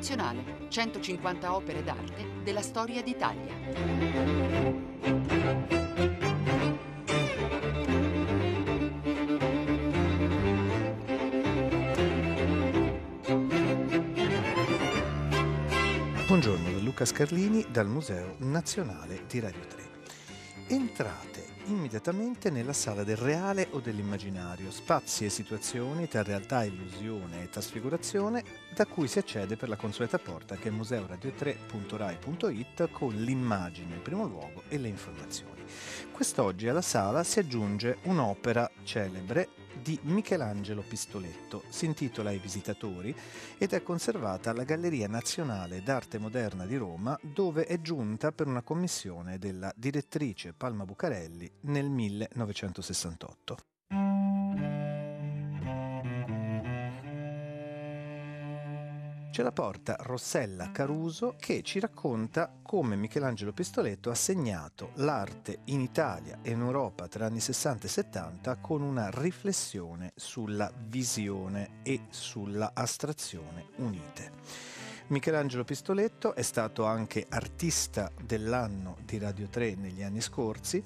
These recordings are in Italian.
Nazionale, 150 opere d'arte della storia d'Italia. Buongiorno da Luca Scarlini dal Museo Nazionale di Radio 3. Entrate immediatamente nella sala del reale o dell'immaginario, spazi e situazioni tra realtà, illusione e trasfigurazione da cui si accede per la consueta porta che è museoradio3.rai.it con l'immagine in primo luogo e le informazioni. Quest'oggi alla sala si aggiunge un'opera celebre di Michelangelo Pistoletto, si intitola I visitatori ed è conservata alla Galleria Nazionale d'Arte Moderna di Roma dove è giunta per una commissione della direttrice Palma Bucarelli nel 1968. Ce la porta Rossella Caruso che ci racconta come Michelangelo Pistoletto ha segnato l'arte in Italia e in Europa tra anni 60 e 70 con una riflessione sulla visione e sulla astrazione unite. Michelangelo Pistoletto è stato anche artista dell'anno di Radio 3 negli anni scorsi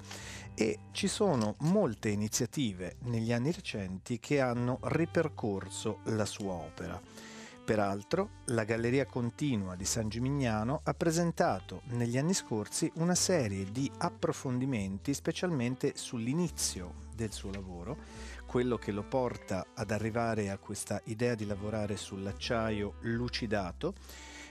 e ci sono molte iniziative negli anni recenti che hanno ripercorso la sua opera. Peraltro, la Galleria Continua di San Gimignano ha presentato negli anni scorsi una serie di approfondimenti specialmente sull'inizio del suo lavoro, quello che lo porta ad arrivare a questa idea di lavorare sull'acciaio lucidato,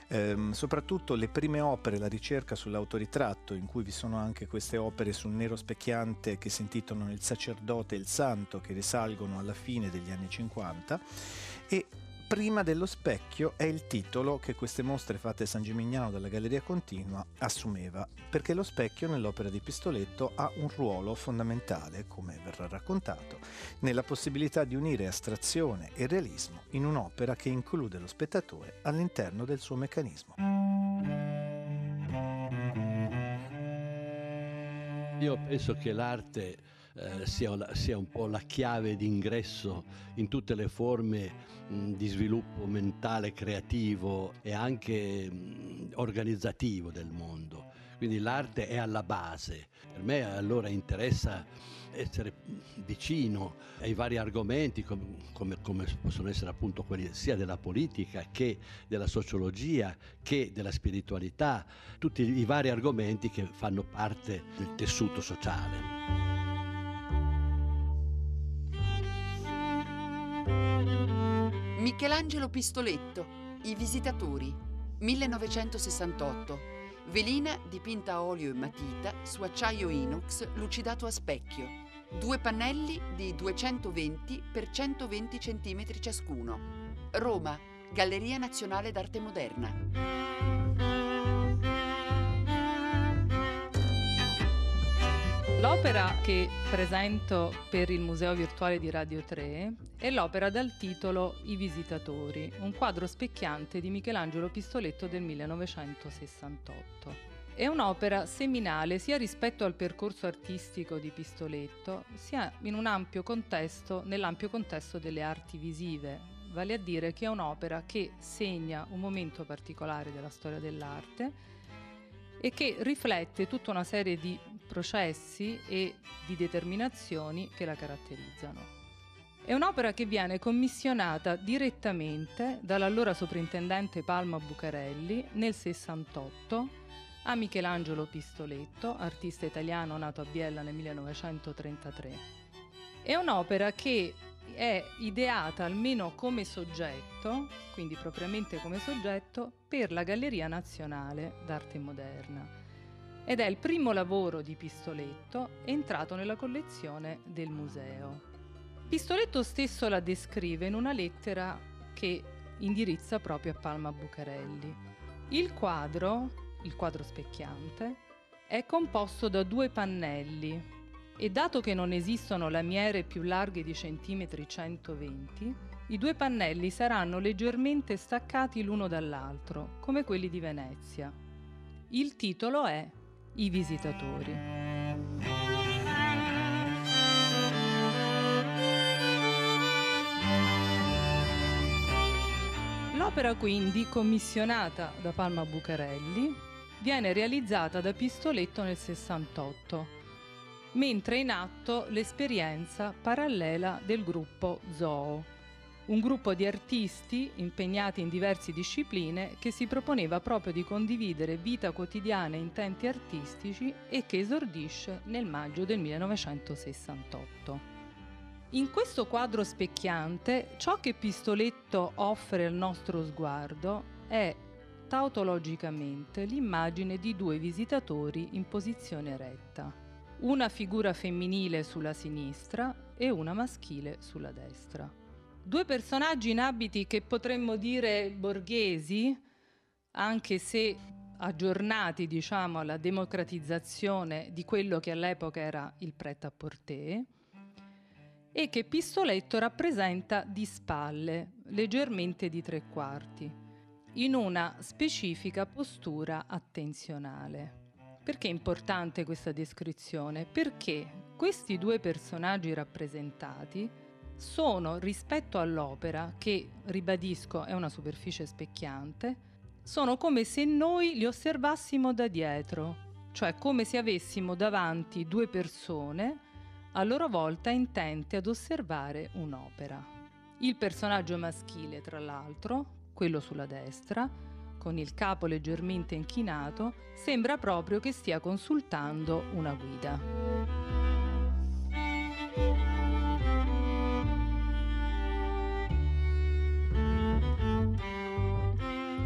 ehm, soprattutto le prime opere, la ricerca sull'autoritratto, in cui vi sono anche queste opere sul nero specchiante che si intitolano Il sacerdote e il santo, che risalgono alla fine degli anni 50, e Prima dello specchio è il titolo che queste mostre fatte a San Gimignano dalla Galleria Continua assumeva, perché lo specchio nell'opera di Pistoletto ha un ruolo fondamentale, come verrà raccontato, nella possibilità di unire astrazione e realismo in un'opera che include lo spettatore all'interno del suo meccanismo. Io penso che l'arte eh, sia, sia, un po' la chiave d'ingresso in tutte le forme mh, di sviluppo mentale, creativo e anche mh, organizzativo del mondo. Quindi l'arte è alla base. Per me allora interessa essere vicino ai vari argomenti come, come, come, possono essere appunto quelli sia della politica che della sociologia che della spiritualità, tutti i vari argomenti che fanno parte del tessuto sociale. Michelangelo Pistoletto, I visitatori, 1968. Velina dipinta a olio e matita su acciaio inox lucidato a specchio. Due pannelli di 220 x 120 cm ciascuno. Roma, Galleria Nazionale d'Arte Moderna. L'opera che presento per il Museo Virtuale di Radio 3 è l'opera dal titolo I Visitatori, un quadro specchiante di Michelangelo Pistoletto del 1968. È un'opera seminale sia rispetto al percorso artistico di Pistoletto, sia contesto, nell'ampio contesto delle arti visive, vale a dire che è un'opera che segna un momento particolare della storia dell'arte e che riflette tutta una serie di processi e di determinazioni che la caratterizzano. È un'opera che viene commissionata direttamente dall'allora soprintendente Palma Bucarelli nel 68 a Michelangelo Pistoletto, artista italiano nato a Biella nel 1933. È un'opera che è ideata almeno come soggetto, quindi propriamente come soggetto, per la Galleria Nazionale d'Arte Moderna ed è il primo lavoro di Pistoletto entrato nella collezione del museo. Pistoletto stesso la descrive in una lettera che indirizza proprio a Palma Bucarelli. Il quadro, il quadro specchiante, è composto da due pannelli e dato che non esistono lamiere più larghe di centimetri 120, i due pannelli saranno leggermente staccati l'uno dall'altro, come quelli di Venezia. Il titolo è i visitatori. L'opera quindi, commissionata da Palma Bucarelli, viene realizzata da Pistoletto nel 68, mentre è in atto l'esperienza parallela del gruppo Zoo, un gruppo di artisti impegnati in diverse discipline che si proponeva proprio di condividere vita quotidiana e intenti artistici e che esordisce nel maggio del 1968. In questo quadro specchiante, ciò che Pistoletto offre al nostro sguardo è tautologicamente l'immagine di due visitatori in posizione eretta, una figura femminile sulla sinistra e una maschile sulla destra. Due personaggi in abiti che potremmo dire borghesi, anche se aggiornati diciamo alla democratizzazione di quello che all'epoca era il pret-à-porter, e che Pistoletto rappresenta di spalle, leggermente di tre quarti, in una specifica postura attenzionale. Perché è importante questa descrizione? Perché questi due personaggi rappresentati sono rispetto all'opera, che ribadisco è una superficie specchiante, sono come se noi li osservassimo da dietro, cioè come se avessimo davanti due persone a loro volta intente ad osservare un'opera. Il personaggio maschile, tra l'altro, quello sulla destra, con il capo leggermente inchinato, sembra proprio che stia consultando una guida.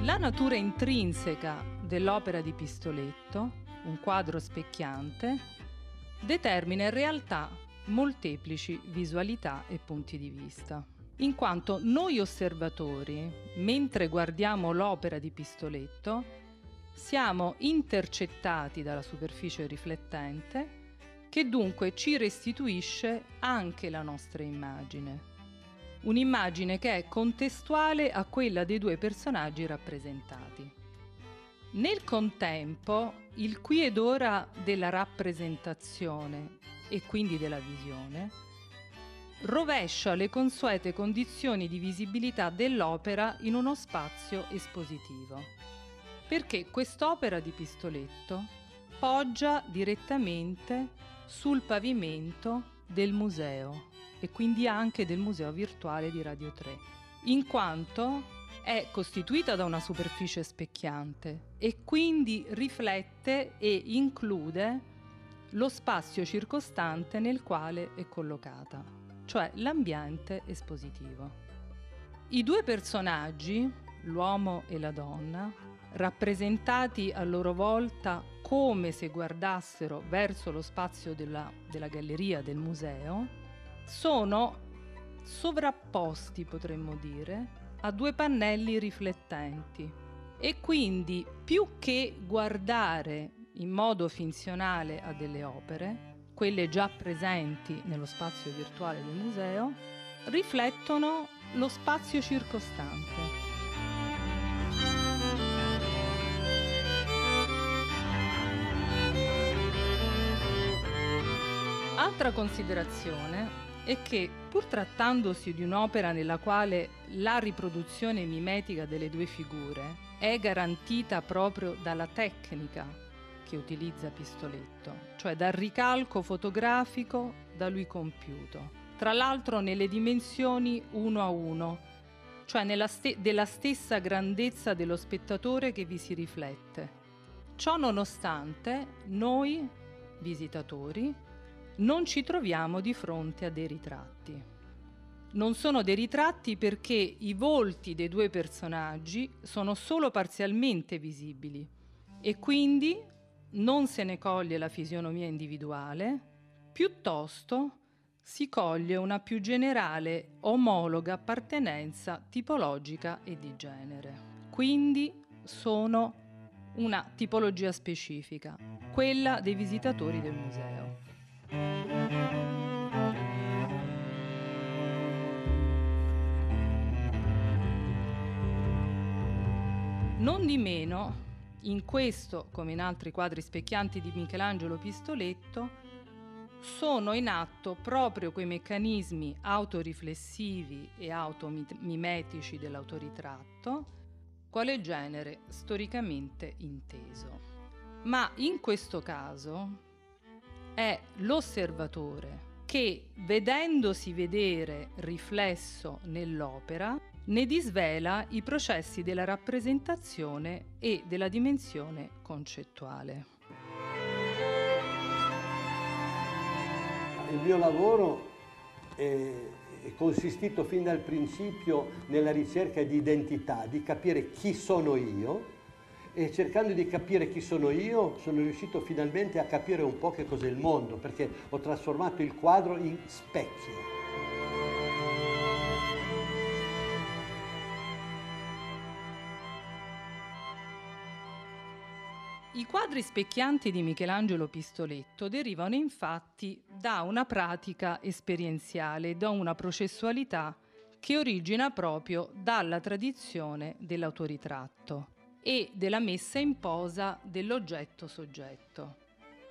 La natura intrinseca dell'opera di Pistoletto, un quadro specchiante, determina in realtà molteplici visualità e punti di vista. In quanto noi osservatori, mentre guardiamo l'opera di Pistoletto, siamo intercettati dalla superficie riflettente che dunque ci restituisce anche la nostra immagine. Un'immagine che è contestuale a quella dei due personaggi rappresentati. Nel contempo, il qui ed ora della rappresentazione e quindi della visione rovescia le consuete condizioni di visibilità dell'opera in uno spazio espositivo. Perché quest'opera di Pistoletto poggia direttamente sul pavimento del museo e quindi anche del museo virtuale di Radio 3, in quanto è costituita da una superficie specchiante e quindi riflette e include lo spazio circostante nel quale è collocata, cioè l'ambiente espositivo. I due personaggi, l'uomo e la donna, rappresentati a loro volta come se guardassero verso lo spazio della, della galleria del museo, sono sovrapposti, potremmo dire, a due pannelli riflettenti e quindi più che guardare in modo finzionale a delle opere, quelle già presenti nello spazio virtuale del museo, riflettono lo spazio circostante. Altra considerazione è che, pur trattandosi di un'opera nella quale la riproduzione mimetica delle due figure è garantita proprio dalla tecnica che utilizza Pistoletto, cioè dal ricalco fotografico da lui compiuto, tra l'altro nelle dimensioni uno a uno, cioè ste- della stessa grandezza dello spettatore che vi si riflette. Ciò nonostante, noi, visitatori, non ci troviamo di fronte a dei ritratti. Non sono dei ritratti perché i volti dei due personaggi sono solo parzialmente visibili e quindi non se ne coglie la fisionomia individuale, piuttosto si coglie una più generale omologa appartenenza tipologica e di genere. Quindi sono una tipologia specifica, quella dei visitatori del museo. Non di meno, in questo, come in altri quadri specchianti di Michelangelo Pistoletto, sono in atto proprio quei meccanismi autoriflessivi e automimetici dell'autoritratto, quale genere storicamente inteso. Ma in questo caso è l'osservatore che, vedendosi vedere riflesso nell'opera, ne disvela i processi della rappresentazione e della dimensione concettuale. Il mio lavoro è, consistito fin dal principio nella ricerca di identità, di capire chi sono io e cercando di capire chi sono io sono riuscito finalmente a capire un po' che cos'è il mondo, perché ho trasformato il quadro in specchio. I quadri specchianti di Michelangelo Pistoletto derivano infatti da una pratica esperienziale, da una processualità che origina proprio dalla tradizione dell'autoritratto e della messa in posa dell'oggetto-soggetto.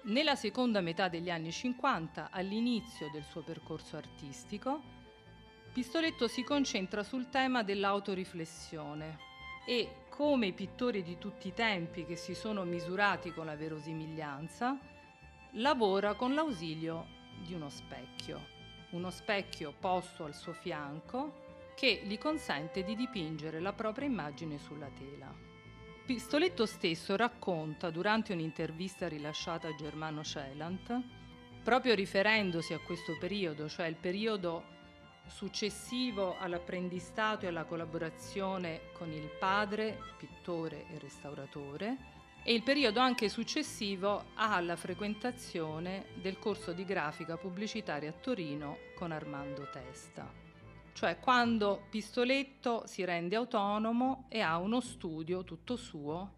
Nella seconda metà degli anni 50, all'inizio del suo percorso artistico, Pistoletto si concentra sul tema dell'autoriflessione e, come i pittori di tutti i tempi che si sono misurati con la verosimiglianza, lavora con l'ausilio di uno specchio, uno specchio posto al suo fianco che gli consente di dipingere la propria immagine sulla tela. Pistoletto stesso racconta durante un'intervista rilasciata a Germano Celant, proprio riferendosi a questo periodo, cioè il periodo successivo all'apprendistato e alla collaborazione con il padre, pittore e restauratore, e il periodo anche successivo alla frequentazione del corso di grafica pubblicitaria a Torino con Armando Testa cioè quando Pistoletto si rende autonomo e ha uno studio tutto suo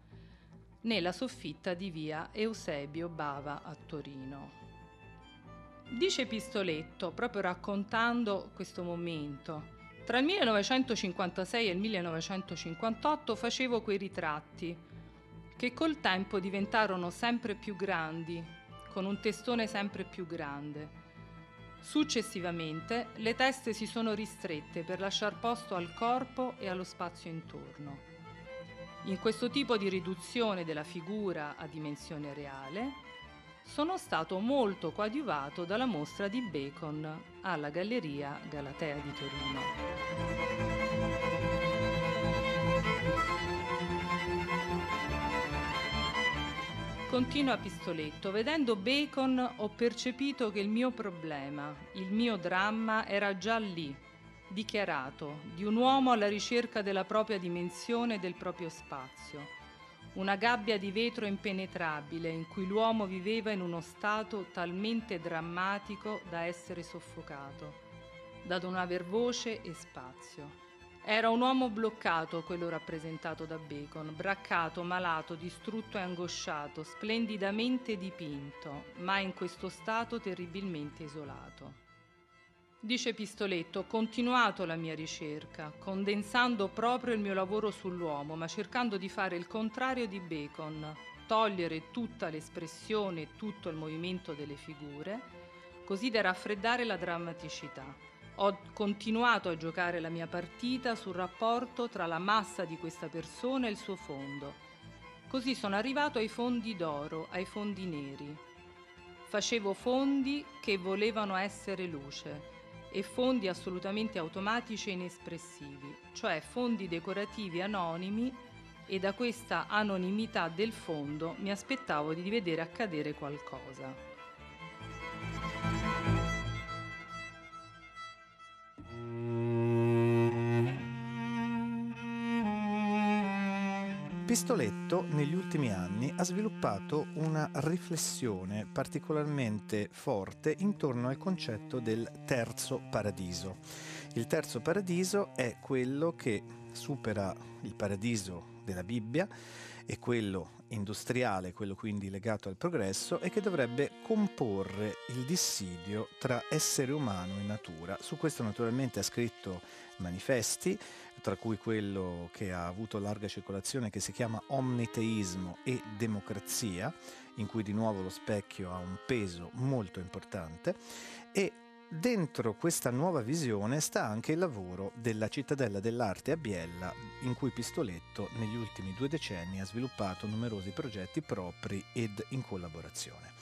nella soffitta di via Eusebio Bava a Torino. Dice Pistoletto, proprio raccontando questo momento, tra il 1956 e il 1958 facevo quei ritratti che col tempo diventarono sempre più grandi, con un testone sempre più grande Successivamente le teste si sono ristrette per lasciar posto al corpo e allo spazio intorno. In questo tipo di riduzione della figura a dimensione reale sono stato molto coadiuvato dalla mostra di Bacon alla Galleria Galatea di Torino. Continua Pistoletto. Vedendo Bacon ho percepito che il mio problema, il mio dramma era già lì, dichiarato, di un uomo alla ricerca della propria dimensione e del proprio spazio. Una gabbia di vetro impenetrabile in cui l'uomo viveva in uno stato talmente drammatico da essere soffocato, da non aver voce e spazio. Era un uomo bloccato quello rappresentato da Bacon, braccato, malato, distrutto e angosciato, splendidamente dipinto, ma in questo stato terribilmente isolato. Dice Pistoletto, ho continuato la mia ricerca, condensando proprio il mio lavoro sull'uomo, ma cercando di fare il contrario di Bacon, togliere tutta l'espressione e tutto il movimento delle figure, così da raffreddare la drammaticità. Ho continuato a giocare la mia partita sul rapporto tra la massa di questa persona e il suo fondo. Così sono arrivato ai fondi d'oro, ai fondi neri. Facevo fondi che volevano essere luce e fondi assolutamente automatici e inespressivi, cioè fondi decorativi anonimi e da questa anonimità del fondo mi aspettavo di vedere accadere qualcosa. Pistoletto negli ultimi anni ha sviluppato una riflessione particolarmente forte intorno al concetto del terzo paradiso. Il terzo paradiso è quello che supera il paradiso della Bibbia e quello industriale, quello quindi legato al progresso, e che dovrebbe comporre il dissidio tra essere umano e natura. Su questo naturalmente ha scritto manifesti, tra cui quello che ha avuto larga circolazione che si chiama Omniteismo e Democrazia, in cui di nuovo lo specchio ha un peso molto importante e Dentro questa nuova visione sta anche il lavoro della Cittadella dell'Arte a Biella, in cui Pistoletto negli ultimi due decenni ha sviluppato numerosi progetti propri ed in collaborazione.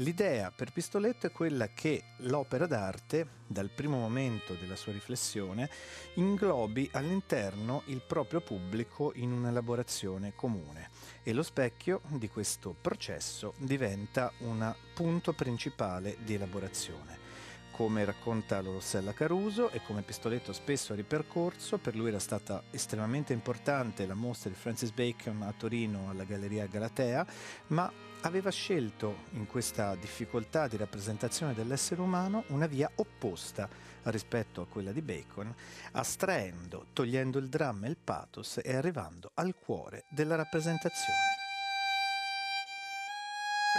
L'idea per Pistoletto è quella che l'opera d'arte, dal primo momento della sua riflessione, inglobi all'interno il proprio pubblico in un'elaborazione comune. E lo specchio di questo processo diventa un punto principale di elaborazione. Come racconta Rossella Caruso e come Pistoletto spesso ha ripercorso, per lui era stata estremamente importante la mostra di Francis Bacon a Torino alla Galleria Galatea, ma aveva scelto in questa difficoltà di rappresentazione dell'essere umano una via opposta rispetto a quella di Bacon, astraendo, togliendo il dramma e il pathos e arrivando al cuore della rappresentazione.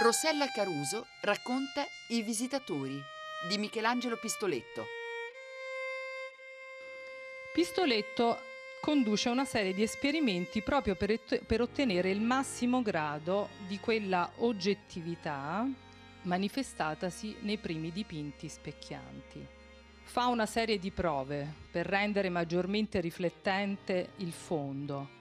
Rossella Caruso racconta I visitatori di Michelangelo Pistoletto. Pistoletto conduce una serie di esperimenti proprio per, per, ottenere il massimo grado di quella oggettività manifestatasi nei primi dipinti specchianti. Fa una serie di prove per rendere maggiormente riflettente il fondo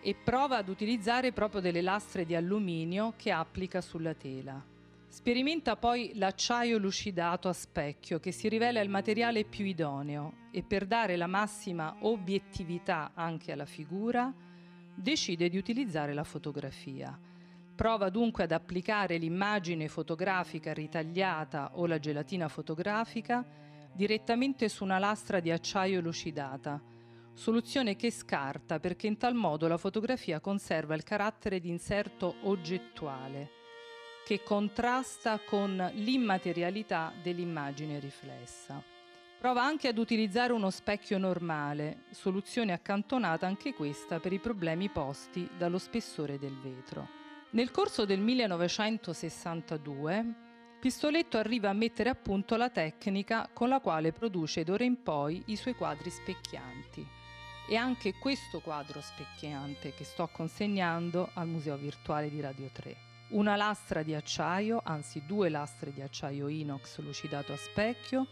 e prova ad utilizzare proprio delle lastre di alluminio che applica sulla tela. Sperimenta poi l'acciaio lucidato a specchio che si rivela il materiale più idoneo e per dare la massima obiettività anche alla figura decide di utilizzare la fotografia. Prova dunque ad applicare l'immagine fotografica ritagliata o la gelatina fotografica direttamente su una lastra di acciaio lucidata, soluzione che scarta perché in tal modo la fotografia conserva il carattere di inserto oggettuale che contrasta con l'immaterialità dell'immagine riflessa. Prova anche ad utilizzare uno specchio normale, soluzione accantonata anche questa per i problemi posti dallo spessore del vetro. Nel corso del 1962 Pistoletto arriva a mettere a punto la tecnica con la quale produce d'ora in poi i suoi quadri specchianti. E anche questo quadro specchiante che sto consegnando al Museo Virtuale di Radio 3 una lastra di acciaio, anzi due lastre di acciaio inox lucidato a specchio,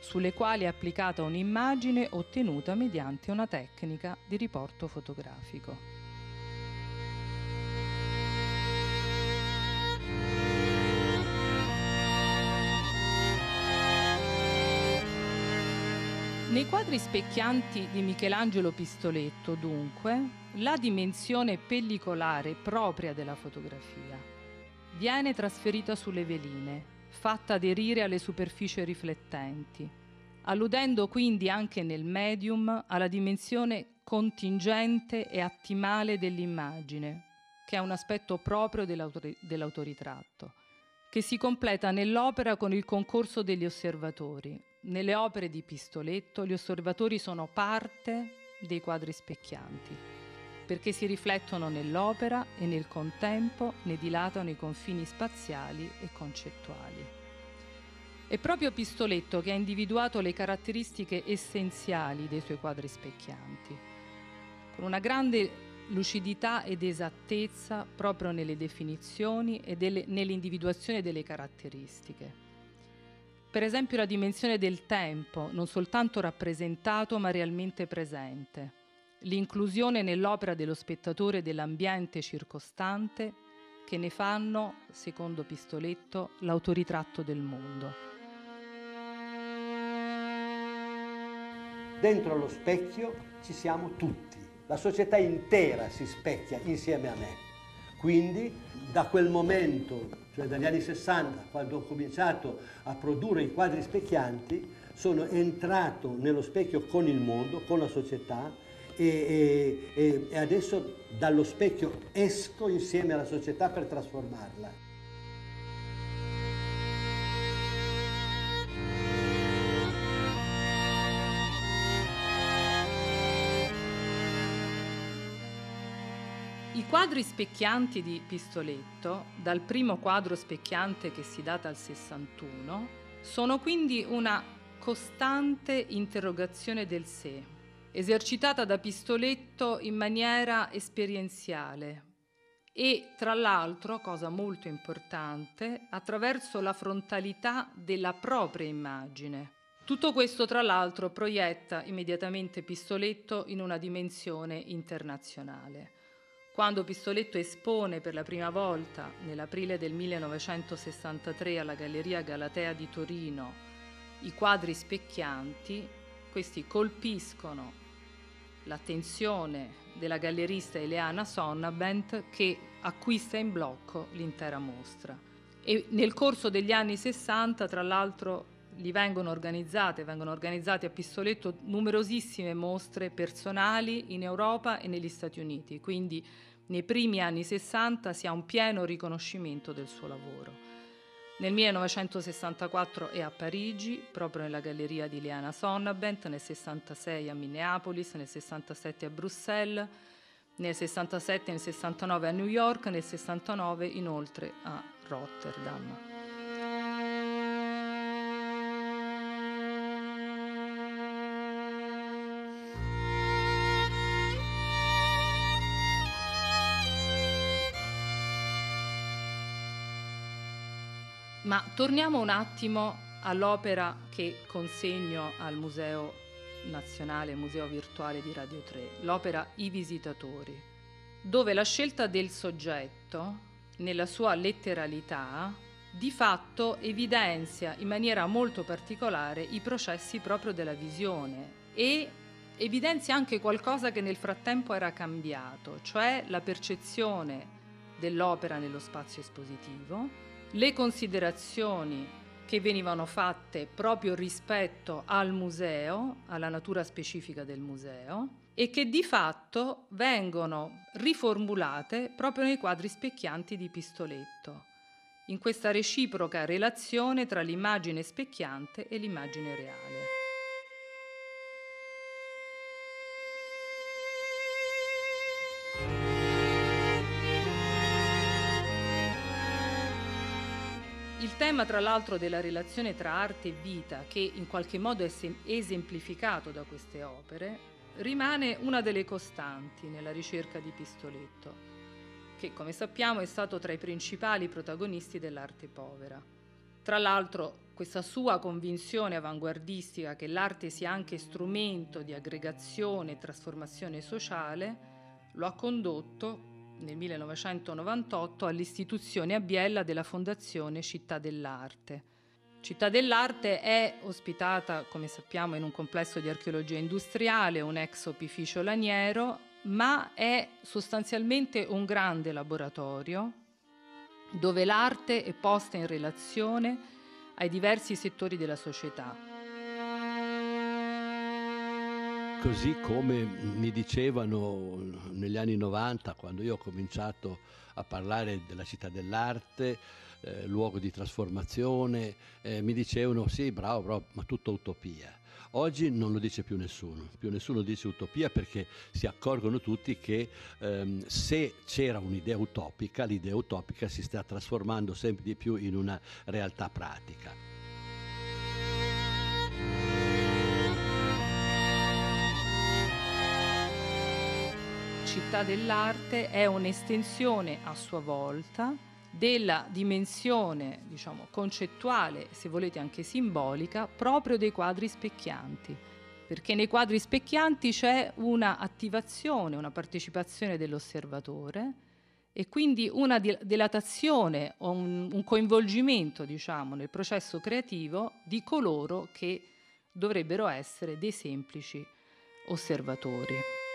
sulle quali è applicata un'immagine ottenuta mediante una tecnica di riporto fotografico. Nei quadri specchianti di Michelangelo Pistoletto, dunque, la dimensione pellicolare propria della fotografia viene trasferita sulle veline, fatta aderire alle superfici riflettenti, alludendo quindi anche nel medium alla dimensione contingente e attimale dell'immagine, che è un aspetto proprio dell'autor- dell'autoritratto, che si completa nell'opera con il concorso degli osservatori. Nelle opere di Pistoletto gli osservatori sono parte dei quadri specchianti perché si riflettono nell'opera e nel contempo ne dilatano i confini spaziali e concettuali. È proprio Pistoletto che ha individuato le caratteristiche essenziali dei suoi quadri specchianti, con una grande lucidità ed esattezza proprio nelle definizioni e delle, nell'individuazione delle caratteristiche. Per esempio la dimensione del tempo, non soltanto rappresentato ma realmente presente l'inclusione nell'opera dello spettatore dell'ambiente circostante che ne fanno, secondo Pistoletto, l'autoritratto del mondo. Dentro lo specchio ci siamo tutti, la società intera si specchia insieme a me. Quindi da quel momento, cioè dagli anni 60, quando ho cominciato a produrre i quadri specchianti, sono entrato nello specchio con il mondo, con la società, e, e, e adesso dallo specchio esco insieme alla società per trasformarla. I quadri specchianti di Pistoletto, dal primo quadro specchiante che si data al 61, sono quindi una costante interrogazione del sé, esercitata da Pistoletto in maniera esperienziale e, tra l'altro, cosa molto importante, attraverso la frontalità della propria immagine. Tutto questo, tra l'altro, proietta immediatamente Pistoletto in una dimensione internazionale. Quando Pistoletto espone per la prima volta nell'aprile del 1963 alla Galleria Galatea di Torino i quadri specchianti, questi colpiscono l'attenzione della gallerista Eleana Sonnabent che acquista in blocco l'intera mostra. E nel corso degli anni 60, tra l'altro, gli vengono organizzate, vengono organizzate a Pistoletto numerosissime mostre personali in Europa e negli Stati Uniti, quindi nei primi anni 60 si ha un pieno riconoscimento del suo lavoro. Nel 1964 è a Parigi, proprio nella galleria di Liana Sonnabent, nel 66 a Minneapolis, nel 67 a Bruxelles, nel 67 e nel 69 a New York, nel 69 inoltre a Rotterdam. Ma torniamo un attimo all'opera che consegno al Museo Nazionale, Museo Virtuale di Radio 3, l'opera I Visitatori, dove la scelta del soggetto, nella sua letteralità, di fatto evidenzia in maniera molto particolare i processi proprio della visione e evidenzia anche qualcosa che nel frattempo era cambiato, cioè la percezione dell'opera nello spazio espositivo, le considerazioni che venivano fatte proprio rispetto al museo, alla natura specifica del museo, e che di fatto vengono riformulate proprio nei quadri specchianti di Pistoletto, in questa reciproca relazione tra l'immagine specchiante e l'immagine reale. Tema, tra l'altro, della relazione tra arte e vita, che in qualche modo è esemplificato da queste opere, rimane una delle costanti nella ricerca di Pistoletto, che, come sappiamo, è stato tra i principali protagonisti dell'arte povera. Tra l'altro, questa sua convinzione avanguardistica che l'arte sia anche strumento di aggregazione e trasformazione sociale lo ha condotto nel 1998 all'istituzione a Biella della Fondazione Città dell'Arte. Città dell'Arte è ospitata, come sappiamo, in un complesso di archeologia industriale, un ex opificio laniero, ma è sostanzialmente un grande laboratorio dove l'arte è posta in relazione ai diversi settori della società Così come mi dicevano negli anni 90, quando io ho cominciato a parlare della città dell'arte, eh, luogo di trasformazione, eh, mi dicevano sì, bravo, bravo, ma tutta utopia. Oggi non lo dice più nessuno, più nessuno dice utopia perché si accorgono tutti che ehm, se c'era un'idea utopica, l'idea utopica si sta trasformando sempre di più in una realtà pratica. Città dell'arte è un'estensione a sua volta della dimensione, diciamo, concettuale, se volete anche simbolica, proprio dei quadri specchianti. Perché nei quadri specchianti c'è una attivazione, una partecipazione dell'osservatore e quindi una dilatazione o un, un coinvolgimento, diciamo, nel processo creativo di coloro che dovrebbero essere dei semplici osservatori.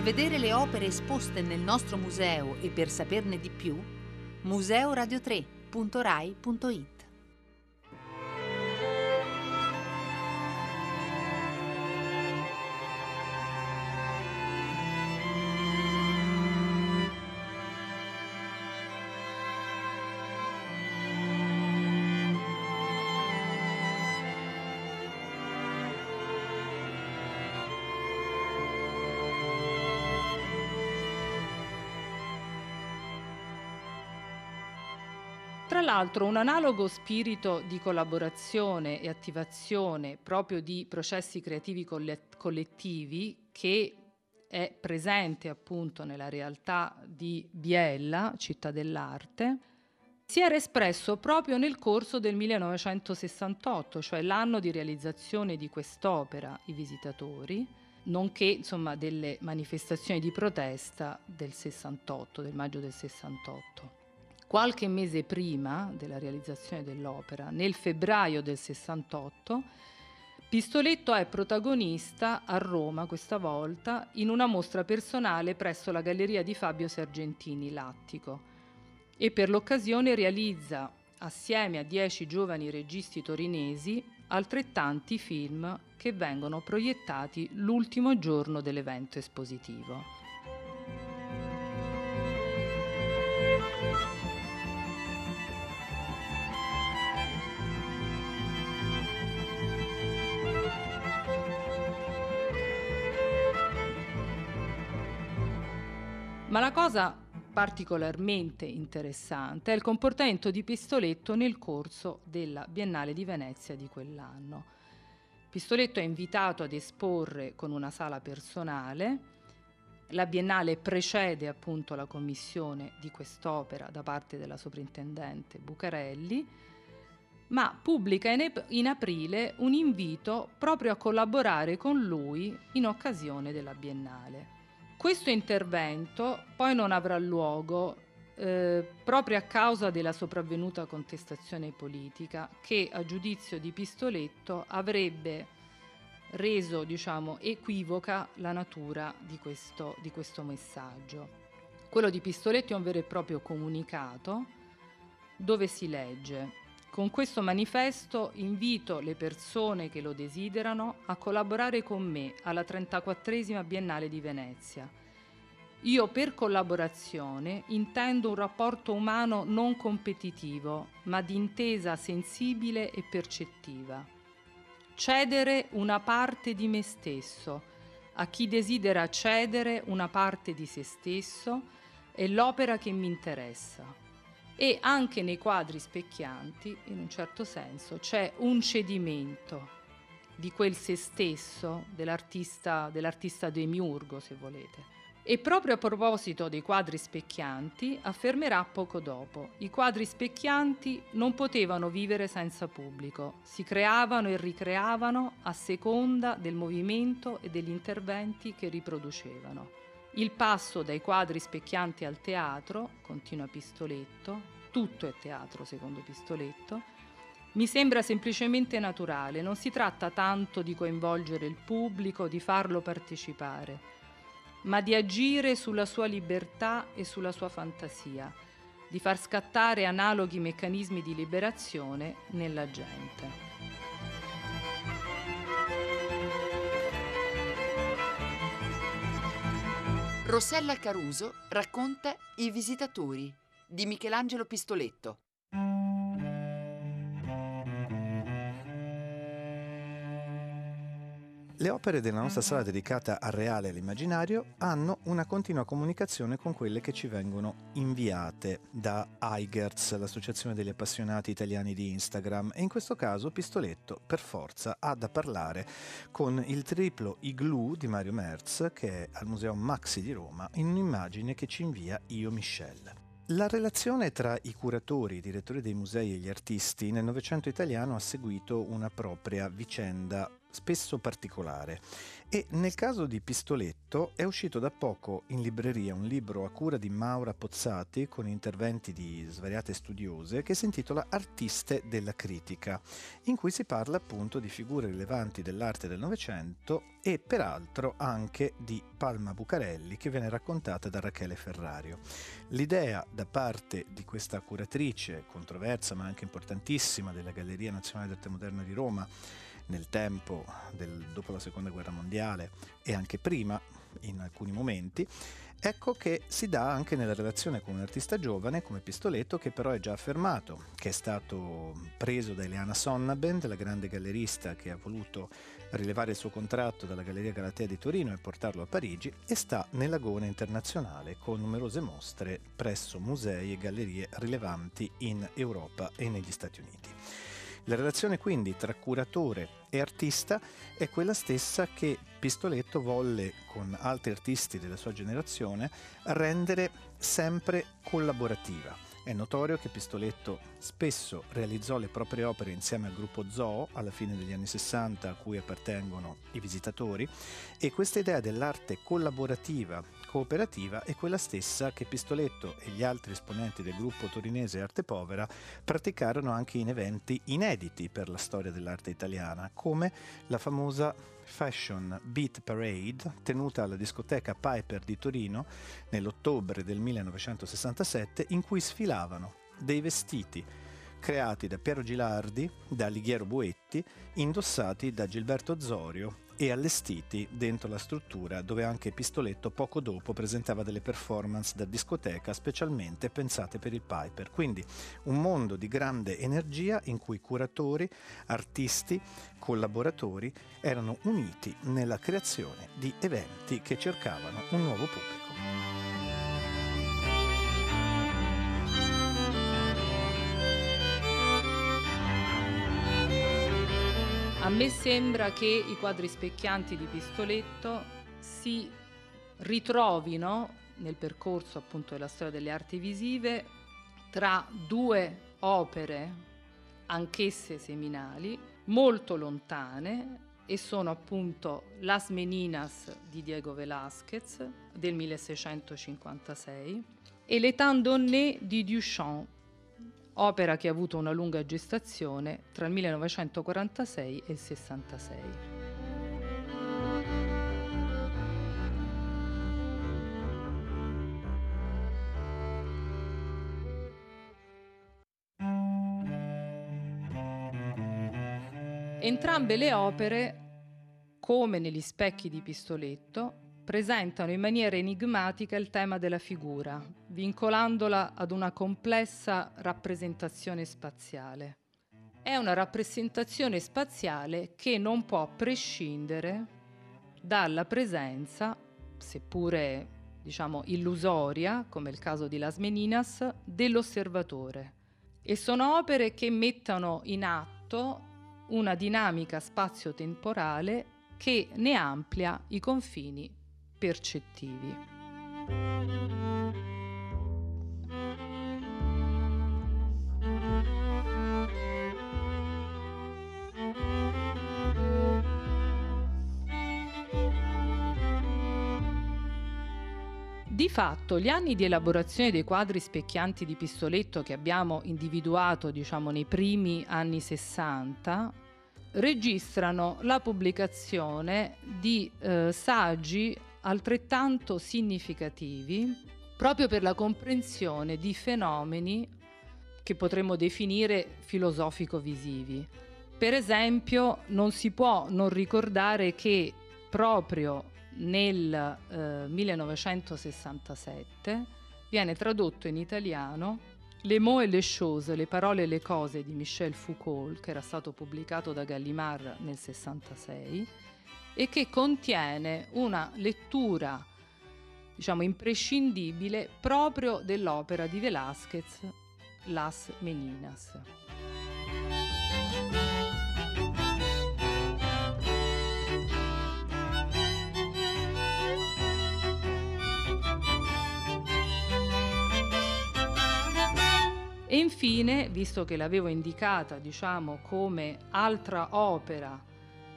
Per vedere le opere esposte nel nostro museo e per saperne di più, museoradio3.rai.it Tra l'altro un analogo spirito di collaborazione e attivazione proprio di processi creativi collettivi che è presente appunto nella realtà di Biella, città dell'arte, si era espresso proprio nel corso del 1968, cioè l'anno di realizzazione di quest'opera, I Visitatori, nonché insomma, delle manifestazioni di protesta del 68, del maggio del 68. Qualche mese prima della realizzazione dell'opera, nel febbraio del 68, Pistoletto è protagonista a Roma questa volta in una mostra personale presso la Galleria di Fabio Sargentini Lattico e per l'occasione realizza assieme a dieci giovani registi torinesi altrettanti film che vengono proiettati l'ultimo giorno dell'evento espositivo. Ma la cosa particolarmente interessante è il comportamento di Pistoletto nel corso della Biennale di Venezia di quell'anno. Pistoletto è invitato ad esporre con una sala personale. La Biennale precede appunto la commissione di quest'opera da parte della sovrintendente Bucarelli, ma pubblica in, ep- in aprile un invito proprio a collaborare con lui in occasione della Biennale. Questo intervento poi non avrà luogo eh, proprio a causa della sopravvenuta contestazione politica che a giudizio di Pistoletto avrebbe reso diciamo, equivoca la natura di questo, di questo messaggio. Quello di Pistoletto è un vero e proprio comunicato dove si legge con questo manifesto invito le persone che lo desiderano a collaborare con me alla 34esima Biennale di Venezia. Io per collaborazione intendo un rapporto umano non competitivo, ma di intesa sensibile e percettiva. Cedere una parte di me stesso a chi desidera cedere una parte di se stesso è l'opera che mi interessa e anche nei quadri specchianti, in un certo senso, c'è un cedimento di quel se stesso dell'artista, dell'artista demiurgo, se volete. E proprio a proposito dei quadri specchianti, affermerà poco dopo, i quadri specchianti non potevano vivere senza pubblico, si creavano e ricreavano a seconda del movimento e degli interventi che riproducevano. Il passo dai quadri specchianti al teatro, continua Pistoletto, tutto è teatro secondo Pistoletto, mi sembra semplicemente naturale, non si tratta tanto di coinvolgere il pubblico, di farlo partecipare, ma di agire sulla sua libertà e sulla sua fantasia, di far scattare analoghi meccanismi di liberazione nella gente. Rossella Caruso racconta I visitatori di Michelangelo Pistoletto. Le opere della nostra sala dedicata al reale e all'immaginario hanno una continua comunicazione con quelle che ci vengono inviate da Eigerz, l'associazione degli appassionati italiani di Instagram, e in questo caso Pistoletto per forza ha da parlare con il triplo Igloo di Mario Merz che è al Museo Maxi di Roma in un'immagine che ci invia Io Michel. La relazione tra i curatori, i direttori dei musei e gli artisti nel Novecento italiano ha seguito una propria vicenda spesso particolare e nel caso di Pistoletto è uscito da poco in libreria un libro a cura di Maura Pozzati con interventi di svariate studiose che si intitola Artiste della critica, in cui si parla appunto di figure rilevanti dell'arte del Novecento e peraltro anche di Palma Bucarelli che viene raccontata da Rachele Ferrario. L'idea da parte di questa curatrice controversa ma anche importantissima della Galleria Nazionale d'Arte Moderna di Roma nel tempo del, dopo la seconda guerra mondiale e anche prima in alcuni momenti, ecco che si dà anche nella relazione con un artista giovane come Pistoletto che però è già affermato, che è stato preso da Eliana Sonnabend, la grande gallerista che ha voluto rilevare il suo contratto dalla Galleria Galatea di Torino e portarlo a Parigi e sta nell'agone internazionale con numerose mostre presso musei e gallerie rilevanti in Europa e negli Stati Uniti. La relazione quindi tra curatore e artista è quella stessa che Pistoletto volle, con altri artisti della sua generazione, rendere sempre collaborativa. È notorio che Pistoletto spesso realizzò le proprie opere insieme al gruppo Zoo alla fine degli anni 60 a cui appartengono i visitatori e questa idea dell'arte collaborativa, cooperativa è quella stessa che Pistoletto e gli altri esponenti del gruppo torinese Arte Povera praticarono anche in eventi inediti per la storia dell'arte italiana, come la famosa Fashion Beat Parade tenuta alla discoteca Piper di Torino nell'ottobre del 1967 in cui sfilavano dei vestiti creati da Piero Gilardi, da Alighiero Buetti, indossati da Gilberto Zorio e allestiti dentro la struttura dove anche Pistoletto poco dopo presentava delle performance da discoteca specialmente pensate per il Piper. Quindi un mondo di grande energia in cui curatori, artisti, collaboratori erano uniti nella creazione di eventi che cercavano un nuovo pubblico. A me sembra che i quadri specchianti di Pistoletto si ritrovino nel percorso appunto della storia delle arti visive tra due opere, anch'esse seminali, molto lontane e sono appunto Las Meninas di Diego Velázquez del 1656 e Le Tandonnées di Duchamp opera che ha avuto una lunga gestazione tra il 1946 e il 66. Entrambe le opere, come negli specchi di Pistoletto, presentano in maniera enigmatica il tema della figura, vincolandola ad una complessa rappresentazione spaziale. È una rappresentazione spaziale che non può prescindere dalla presenza, seppure diciamo illusoria, come il caso di Las Meninas, dell'osservatore. E sono opere che mettono in atto una dinamica spazio-temporale che ne amplia i confini percettivi. Di fatto, gli anni di elaborazione dei quadri specchianti di Pistoletto che abbiamo individuato, diciamo, nei primi anni 60, registrano la pubblicazione di eh, saggi altrettanto significativi proprio per la comprensione di fenomeni che potremmo definire filosofico-visivi. Per esempio, non si può non ricordare che proprio nel eh, 1967 viene tradotto in italiano Le mots et les choses, le parole e le cose di Michel Foucault, che era stato pubblicato da Gallimard nel 66 e che contiene una lettura diciamo imprescindibile proprio dell'opera di Velázquez Las Meninas. E infine, visto che l'avevo indicata, diciamo, come altra opera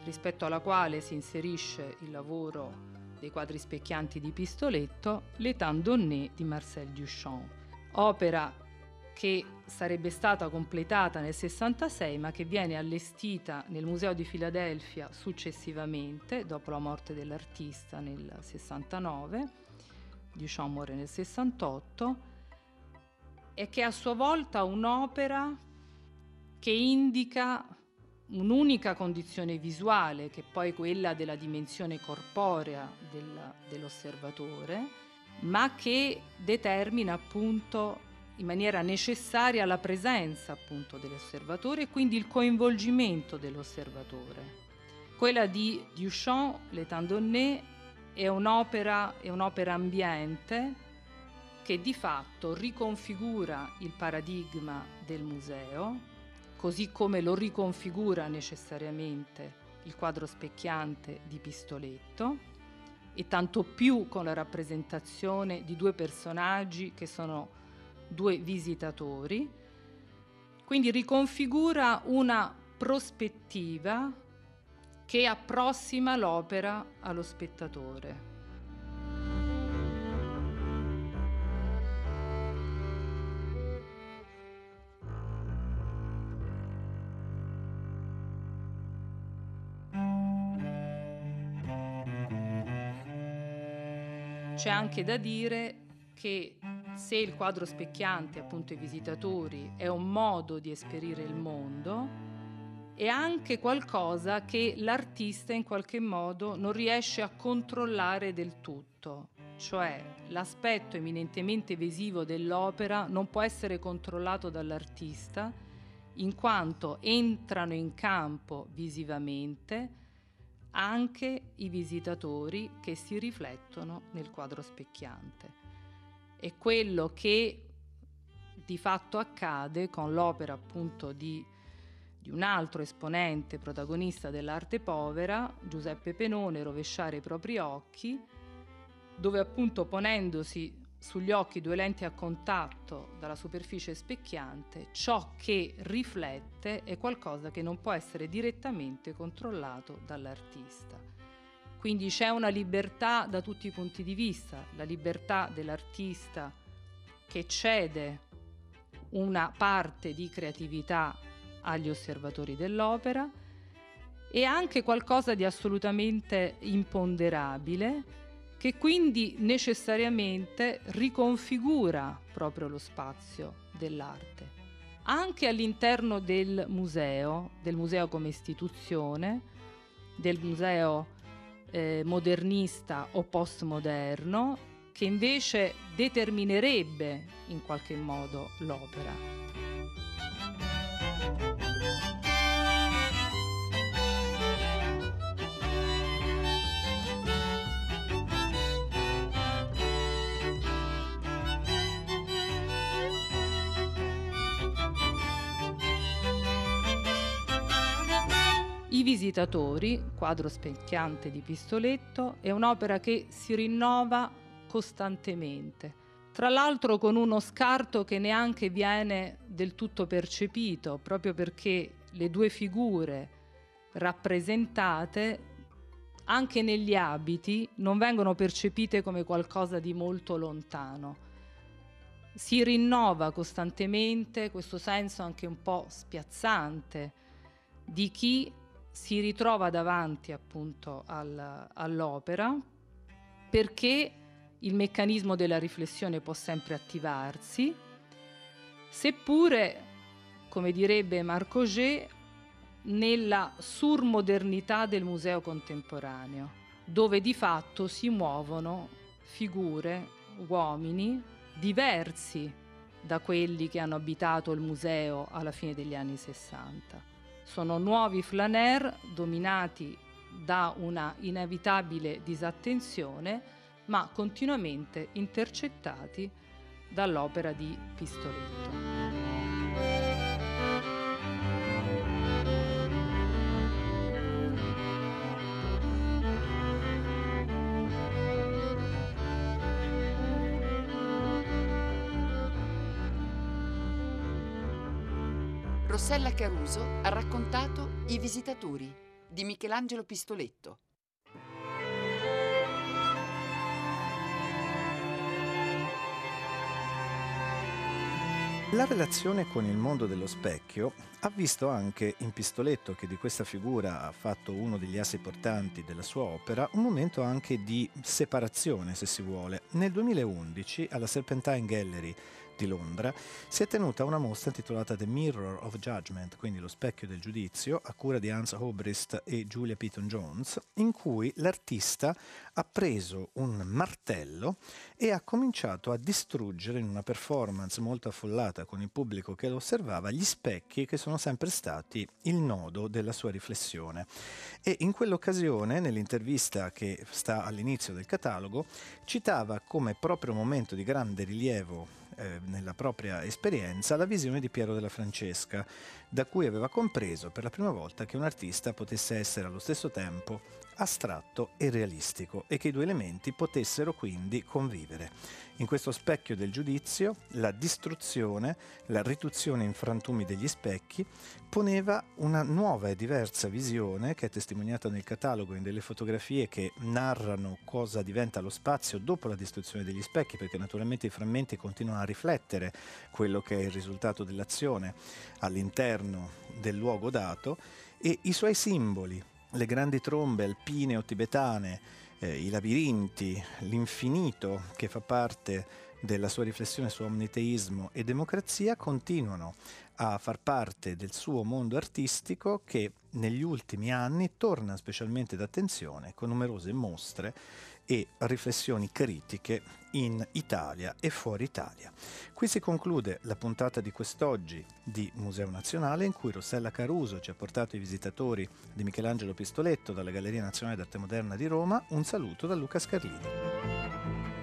rispetto alla quale si inserisce il lavoro dei quadri specchianti di Pistoletto, L'État donné di Marcel Duchamp, opera che sarebbe stata completata nel 66 ma che viene allestita nel Museo di Filadelfia successivamente, dopo la morte dell'artista nel 69, Duchamp muore nel 68, e che a sua volta un'opera che indica un'unica condizione visuale, che è poi quella della dimensione corporea del, dell'osservatore, ma che determina appunto in maniera necessaria la presenza appunto dell'osservatore e quindi il coinvolgimento dell'osservatore. quella di Duchamp, Le Tandonnet, è un'opera, è un'opera ambiente che di fatto riconfigura il paradigma del museo, così come lo riconfigura necessariamente il quadro specchiante di Pistoletto, e tanto più con la rappresentazione di due personaggi che sono due visitatori. Quindi riconfigura una prospettiva che approssima l'opera allo spettatore. C'è anche da dire che se il quadro specchiante, appunto i visitatori, è un modo di esperire il mondo, è anche qualcosa che l'artista in qualche modo non riesce a controllare del tutto. Cioè l'aspetto eminentemente visivo dell'opera non può essere controllato dall'artista in quanto entrano in campo visivamente anche i visitatori che si riflettono nel quadro specchiante. È quello che di fatto accade con l'opera appunto di, di un altro esponente protagonista dell'arte povera, Giuseppe Penone, Rovesciare i propri occhi, dove appunto ponendosi sugli occhi due lenti a contatto dalla superficie specchiante, ciò che riflette è qualcosa che non può essere direttamente controllato dall'artista. Quindi c'è una libertà da tutti i punti di vista, la libertà dell'artista che cede una parte di creatività agli osservatori dell'opera e anche qualcosa di assolutamente imponderabile che quindi necessariamente riconfigura proprio lo spazio dell'arte. Anche all'interno del museo, del museo come istituzione, del museo eh, modernista o postmoderno, che invece determinerebbe in qualche modo l'opera. Visitatori, quadro specchiante di Pistoletto, è un'opera che si rinnova costantemente. Tra l'altro con uno scarto che neanche viene del tutto percepito, proprio perché le due figure rappresentate anche negli abiti non vengono percepite come qualcosa di molto lontano. Si rinnova costantemente questo senso anche un po' spiazzante di chi si ritrova davanti appunto al, all'opera perché il meccanismo della riflessione può sempre attivarsi, seppure, come direbbe Marco G, nella surmodernità del museo contemporaneo, dove di fatto si muovono figure, uomini diversi da quelli che hanno abitato il museo alla fine degli anni 60 sono nuovi flaner dominati da una inevitabile disattenzione, ma continuamente intercettati dall'opera di Pistoletto. Rossella Caruso ha raccontato I visitatori di Michelangelo Pistoletto. La relazione con il mondo dello specchio ha visto anche in Pistoletto, che di questa figura ha fatto uno degli assi portanti della sua opera, un momento anche di separazione, se si vuole. Nel 2011, alla Serpentine Gallery di Londra si è tenuta una mostra intitolata The Mirror of Judgment, quindi lo specchio del giudizio, a cura di Hans Obrist e Julia Piton Jones, in cui l'artista ha preso un martello e ha cominciato a distruggere in una performance molto affollata con il pubblico che lo osservava gli specchi che sono sempre stati il nodo della sua riflessione. E in quell'occasione, nell'intervista che sta all'inizio del catalogo, citava come proprio momento di grande rilievo eh, nella propria esperienza la visione di Piero della Francesca, da cui aveva compreso per la prima volta che un artista potesse essere allo stesso tempo astratto e realistico e che i due elementi potessero quindi convivere. In questo specchio del giudizio, la distruzione, la rituzione in frantumi degli specchi poneva una nuova e diversa visione che è testimoniata nel catalogo in delle fotografie che narrano cosa diventa lo spazio dopo la distruzione degli specchi, perché naturalmente i frammenti continuano a riflettere quello che è il risultato dell'azione all'interno del luogo dato e i suoi simboli, le grandi trombe alpine o tibetane, eh, i labirinti, l'infinito che fa parte della sua riflessione su omniteismo e democrazia continuano a far parte del suo mondo artistico che negli ultimi anni torna specialmente d'attenzione con numerose mostre e riflessioni critiche in Italia e fuori Italia. Qui si conclude la puntata di quest'oggi di Museo Nazionale in cui Rossella Caruso ci ha portato i visitatori di Michelangelo Pistoletto dalla Galleria Nazionale d'Arte Moderna di Roma. Un saluto da Luca Scarlini.